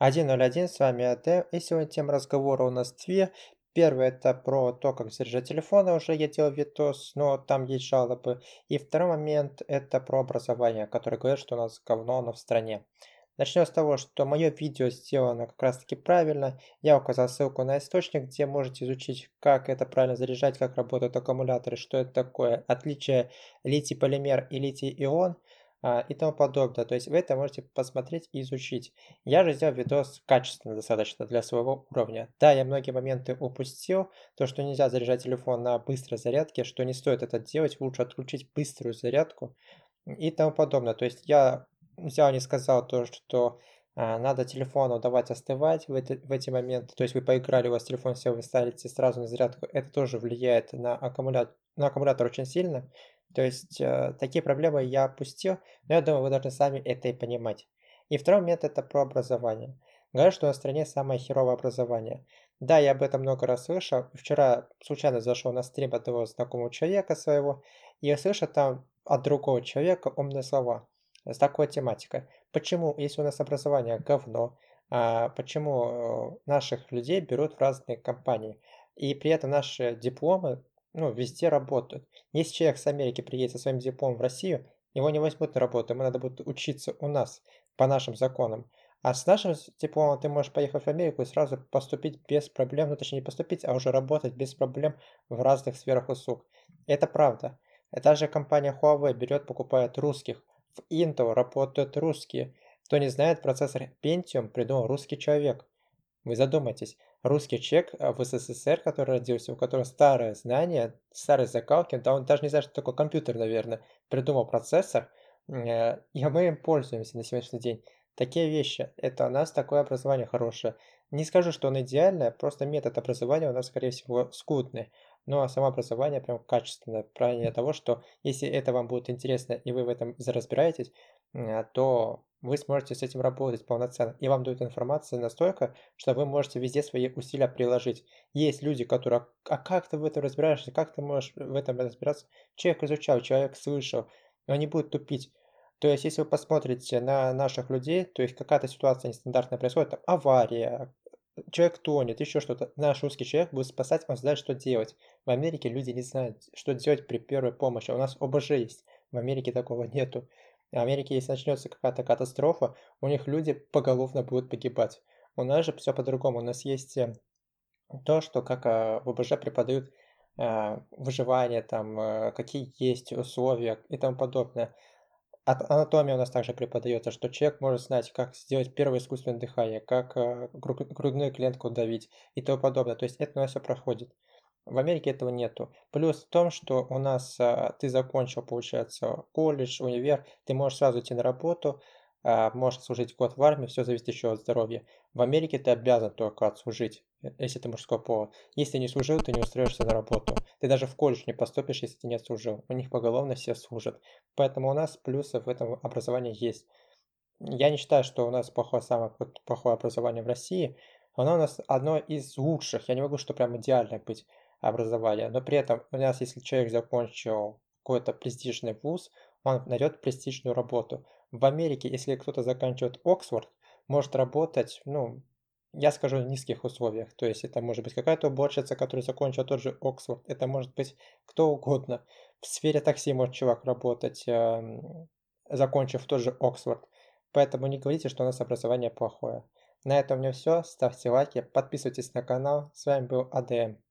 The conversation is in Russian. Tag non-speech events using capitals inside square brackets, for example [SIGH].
101, с вами АД, и сегодня тема разговора у нас две. Первый это про то, как заряжать телефоны, уже я делал видос, но там есть жалобы. И второй момент это про образование, которое говорит, что у нас говно, оно в стране. Начнем с того, что мое видео сделано как раз таки правильно. Я указал ссылку на источник, где можете изучить, как это правильно заряжать, как работают аккумуляторы, что это такое, отличие литий-полимер и литий-ион – и тому подобное. То есть вы это можете посмотреть и изучить. Я же сделал видос качественно достаточно для своего уровня. Да, я многие моменты упустил, то, что нельзя заряжать телефон на быстрой зарядке, что не стоит это делать, лучше отключить быструю зарядку и тому подобное. То есть я взял не сказал то, что а, надо телефону давать остывать в эти, в эти моменты. То есть вы поиграли, у вас телефон сел, вы ставите сразу на зарядку. Это тоже влияет на аккумулятор, на аккумулятор очень сильно. То есть э, такие проблемы я опустил, но я думаю, вы должны сами это и понимать. И второй момент это про образование. Говорят, что на стране самое херовое образование. Да, я об этом много раз слышал. Вчера случайно зашел на стрим одного знакомого человека своего, и я слышал там от другого человека умные слова с такой тематикой. Почему, если у нас образование говно, а почему э, наших людей берут в разные компании, и при этом наши дипломы ну, везде работают. Если человек с Америки приедет со своим дипломом в Россию, его не возьмут на работу, ему надо будет учиться у нас, по нашим законам. А с нашим дипломом ты можешь поехать в Америку и сразу поступить без проблем, ну точнее не поступить, а уже работать без проблем в разных сферах услуг. Это правда. Та же компания Huawei берет, покупает русских. В Intel работают русские. Кто не знает, процессор Pentium придумал русский человек. Вы задумайтесь, русский человек э, в СССР, который родился, у которого старое знание, старые закалки, да он даже не знает, что такое компьютер, наверное, придумал процессор, э, и мы им пользуемся на сегодняшний день. Такие вещи, это у нас такое образование хорошее. Не скажу, что он идеальное, просто метод образования у нас, скорее всего, скудный. Но само образование прям качественное, правильнее того, что если это вам будет интересно и вы в этом разбираетесь, э, то вы сможете с этим работать полноценно, и вам дают информацию настолько, что вы можете везде свои усилия приложить. Есть люди, которые, а как ты в этом разбираешься, как ты можешь в этом разбираться? Человек изучал, человек слышал, но они будут тупить. То есть, если вы посмотрите на наших людей, то есть какая-то ситуация нестандартная происходит, там авария, человек тонет, еще что-то, наш русский человек будет спасать, он знает, что делать. В Америке люди не знают, что делать при первой помощи. У нас ОБЖ есть, в Америке такого [LAUGHS] нету. В Америке, если начнется какая-то катастрофа, у них люди поголовно будут погибать. У нас же все по-другому. У нас есть э, то, что как э, в ОБЖ преподают э, выживание, там, какие есть условия и тому подобное. Анатомия у нас также преподается, что человек может знать, как сделать первое искусственное дыхание, как грудную клетку давить и тому подобное. То есть это у нас все проходит. В Америке этого нету. Плюс в том, что у нас а, ты закончил, получается, колледж, универ, ты можешь сразу идти на работу, а, можешь служить год в армии, все зависит еще от здоровья. В Америке ты обязан только отслужить, э, если ты мужской пол. Если не служил, ты не устроишься на работу. Ты даже в колледж не поступишь, если ты не служил. У них поголовно все служат. Поэтому у нас плюсы в этом образовании есть. Я не считаю, что у нас плохое, самое плохое образование в России. Оно у нас одно из лучших. Я не могу, что прям идеально быть образования. Но при этом у нас, если человек закончил какой-то престижный вуз, он найдет престижную работу. В Америке, если кто-то заканчивает Оксфорд, может работать, ну, я скажу, в низких условиях. То есть это может быть какая-то уборщица, которая закончила тот же Оксфорд. Это может быть кто угодно. В сфере такси может чувак работать, эм, закончив тот же Оксфорд. Поэтому не говорите, что у нас образование плохое. На этом у меня все. Ставьте лайки, подписывайтесь на канал. С вами был АДМ.